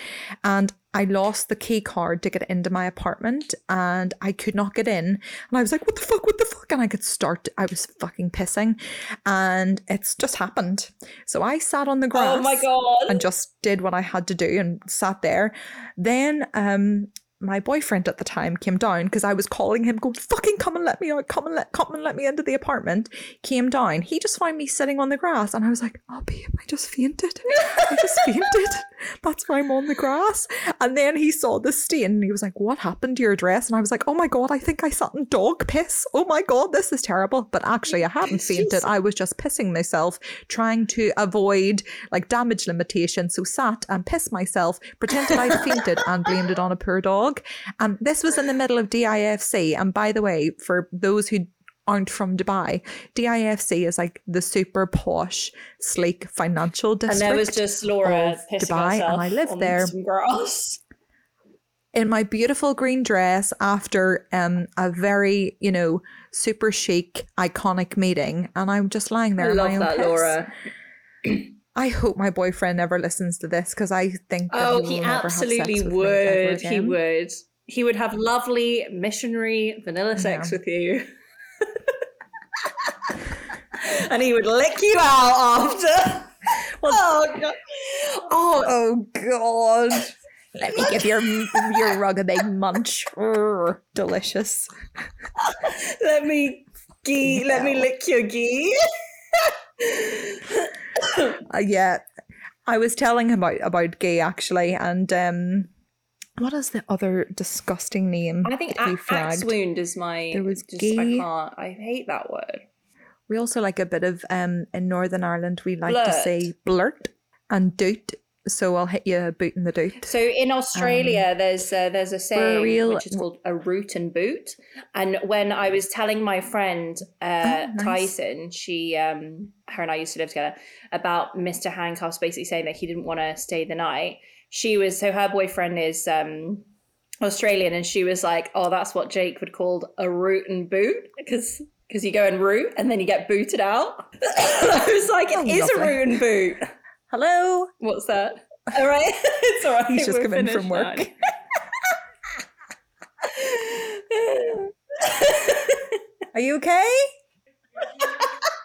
Speaker 2: and I lost the key card to get into my apartment, and I could not get in. And I was like, "What the fuck? What the fuck?" And I could start. I was fucking pissing, and it's just happened. So I sat on the grass
Speaker 1: Oh my god!
Speaker 2: and just did what I had to do and sat there. Then um my boyfriend at the time came down because I was calling him, going, fucking come and let me out, come and let come and let me into the apartment. Came down. He just found me sitting on the grass and I was like, Oh babe, I just fainted. I just *laughs* fainted. That's why I'm on the grass. And then he saw the stain and he was like, What happened to your dress? And I was like, Oh my god, I think I sat in dog piss. Oh my god, this is terrible. But actually I hadn't fainted. I was just pissing myself, trying to avoid like damage limitation. So sat and pissed myself, pretended I fainted and blamed it on a poor dog. And this was in the middle of DIFC. And by the way, for those who aren't from Dubai, DIFC is like the super posh, sleek financial district.
Speaker 1: and there was just Laura
Speaker 2: Dubai,
Speaker 1: herself
Speaker 2: and I live
Speaker 1: on
Speaker 2: there.
Speaker 1: some grass.
Speaker 2: in my beautiful green dress after um a very, you know, super chic, iconic meeting. And I'm just lying there.
Speaker 1: I
Speaker 2: in my
Speaker 1: love
Speaker 2: own
Speaker 1: that,
Speaker 2: piss.
Speaker 1: Laura.
Speaker 2: I hope my boyfriend never listens to this because I think
Speaker 1: Oh,
Speaker 2: he,
Speaker 1: he
Speaker 2: will never have sex
Speaker 1: absolutely
Speaker 2: with me ever
Speaker 1: would. He would. He would have lovely missionary vanilla sex
Speaker 2: Yeah.
Speaker 1: with you. *laughs* and he would lick you out after. oh god. Oh,
Speaker 2: Oh God! Let me give your your rug a big munch. Delicious.
Speaker 1: let me gee, let me lick your gee. *laughs* *coughs*
Speaker 2: Uh, yeah, I was telling him about about gay actually, and um, what is the other disgusting name?
Speaker 1: I think a- axe wound is my.
Speaker 2: There was
Speaker 1: just, I
Speaker 2: gay-
Speaker 1: can't. I hate that word.
Speaker 2: We also like a bit of um in Northern Ireland we like to say blurt and doot. So I'll hit you a boot in the doot.
Speaker 1: So in Australia, there's uh, there's a saying
Speaker 2: real-
Speaker 1: which is called a root and boot. And when I was telling my friend uh,
Speaker 2: Oh, nice.
Speaker 1: Tyson, she um, her and I used to live together, about Mr. Handcuffs basically saying that he didn't want to stay the night. She was so her boyfriend is um, Australian, and she was like, "Oh, that's what Jake would call a root and boot because." Because you go and root and then you get booted out. *laughs* I was like, it
Speaker 2: Oh,
Speaker 1: is a root and boot.
Speaker 2: Hello.
Speaker 1: What's that? *laughs* All right, it's all right.
Speaker 2: He's just in from work. *laughs* Are you okay?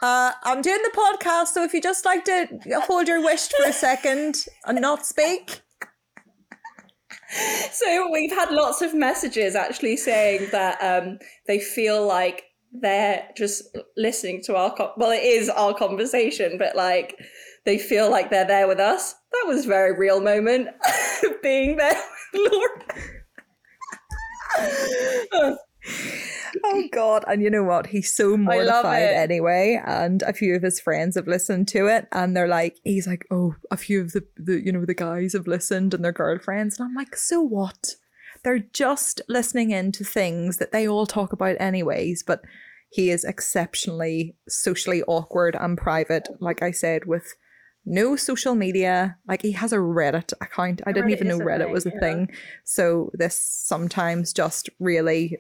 Speaker 2: Uh, I'm doing the podcast, so if you just like to hold your wish for a second and not speak.
Speaker 1: so we've had lots of messages actually saying that um, they feel like they're just listening to our co- well, it is our conversation, but like they feel like they're there with us. That was a very real moment of being there with Laura.
Speaker 2: Oh God! And you know what? He's so mortified anyway. And a few of his friends have listened to it, and they're like, he's like, oh, a few of the, the you know the guys have listened and their girlfriends, and I'm like, so what? They're just listening in to things that they all talk about anyways. But he is exceptionally socially awkward and private, like I said, with no social media. Like he has a Reddit account. I didn't
Speaker 1: Reddit
Speaker 2: even know Reddit
Speaker 1: thing,
Speaker 2: was a
Speaker 1: yeah.
Speaker 2: thing. So this sometimes just really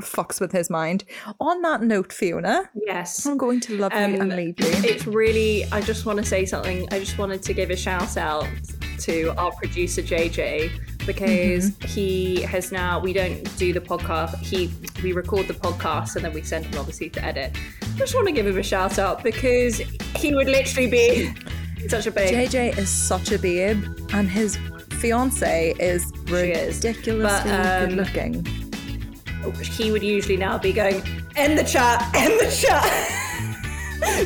Speaker 2: fucks with his mind. On that note, Fiona,
Speaker 1: Yes.
Speaker 2: I'm going to love you
Speaker 1: Um,
Speaker 2: and leave you.
Speaker 1: It's really, I just want to say something. I just wanted to give a shout out to our producer JJ because
Speaker 2: Mm-hmm.
Speaker 1: he has now, we don't do the podcast, he we record the podcast and then we send him obviously to edit. I just want to give him a shout out because he would literally be such a babe.
Speaker 2: JJ is such a babe, and his fiance is ridiculously
Speaker 1: um,
Speaker 2: good looking.
Speaker 1: he would usually now be going, end the chat, end the chat.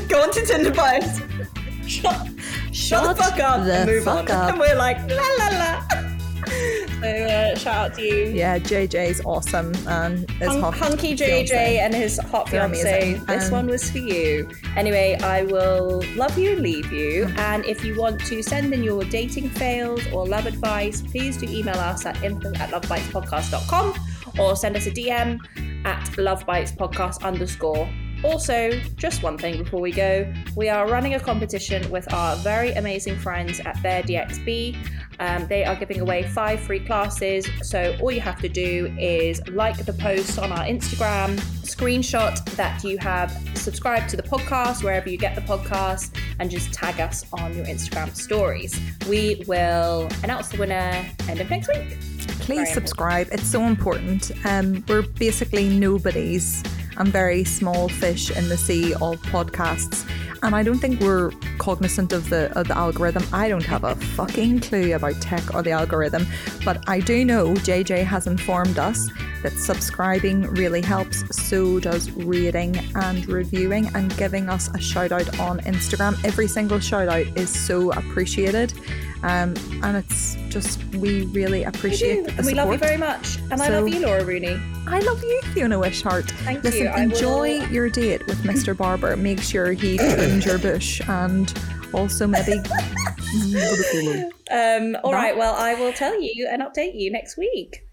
Speaker 1: *laughs* Go on to Tinder bios. *laughs* Shut, shut, the fuck up
Speaker 2: the
Speaker 1: and move
Speaker 2: fuck
Speaker 1: on.
Speaker 2: up.
Speaker 1: And we're like, la la la. *laughs* So uh, shout out to you.
Speaker 2: Yeah, JJ's awesome, and his
Speaker 1: Hun- Hunky JJ
Speaker 2: fiancé.
Speaker 1: and his hot fiance. This
Speaker 2: Um,
Speaker 1: one was for you. Anyway, I will love you and leave you. And if you want to send in your dating fails or love advice, please do email us at info at lovebitespodcast.com or send us a DM at lovebitespodcast underscore. Also, just one thing before we go, we are running a competition with our very amazing friends at Bear DXB. Um, they are giving away five free classes. So all you have to do is like the post on our Instagram, screenshot that you have subscribed to the podcast wherever you get the podcast, and just tag us on your Instagram stories. We will announce the winner end of next week.
Speaker 2: Please
Speaker 1: Very
Speaker 2: subscribe. It's so important. Um, we're basically nobodies and very small fish in the sea of podcasts. And I don't think we're cognizant of the of the algorithm. I don't have a fucking clue about tech or the algorithm, but I do know JJ has informed us that subscribing really helps. So does reading and reviewing and giving us a shout out on Instagram. Every single shout out is so appreciated. Um, and it's just we really appreciate the
Speaker 1: and we love you very much. And I love you, Laura Rooney.
Speaker 2: I love you, Fiona Wishart.
Speaker 1: Thank
Speaker 2: Listen,
Speaker 1: you. I
Speaker 2: enjoy
Speaker 1: will-
Speaker 2: your date with Mr. *laughs* Barber. Make sure he trims your bush and also maybe. *laughs*
Speaker 1: Um, all right. Well, I will tell you and update you next week.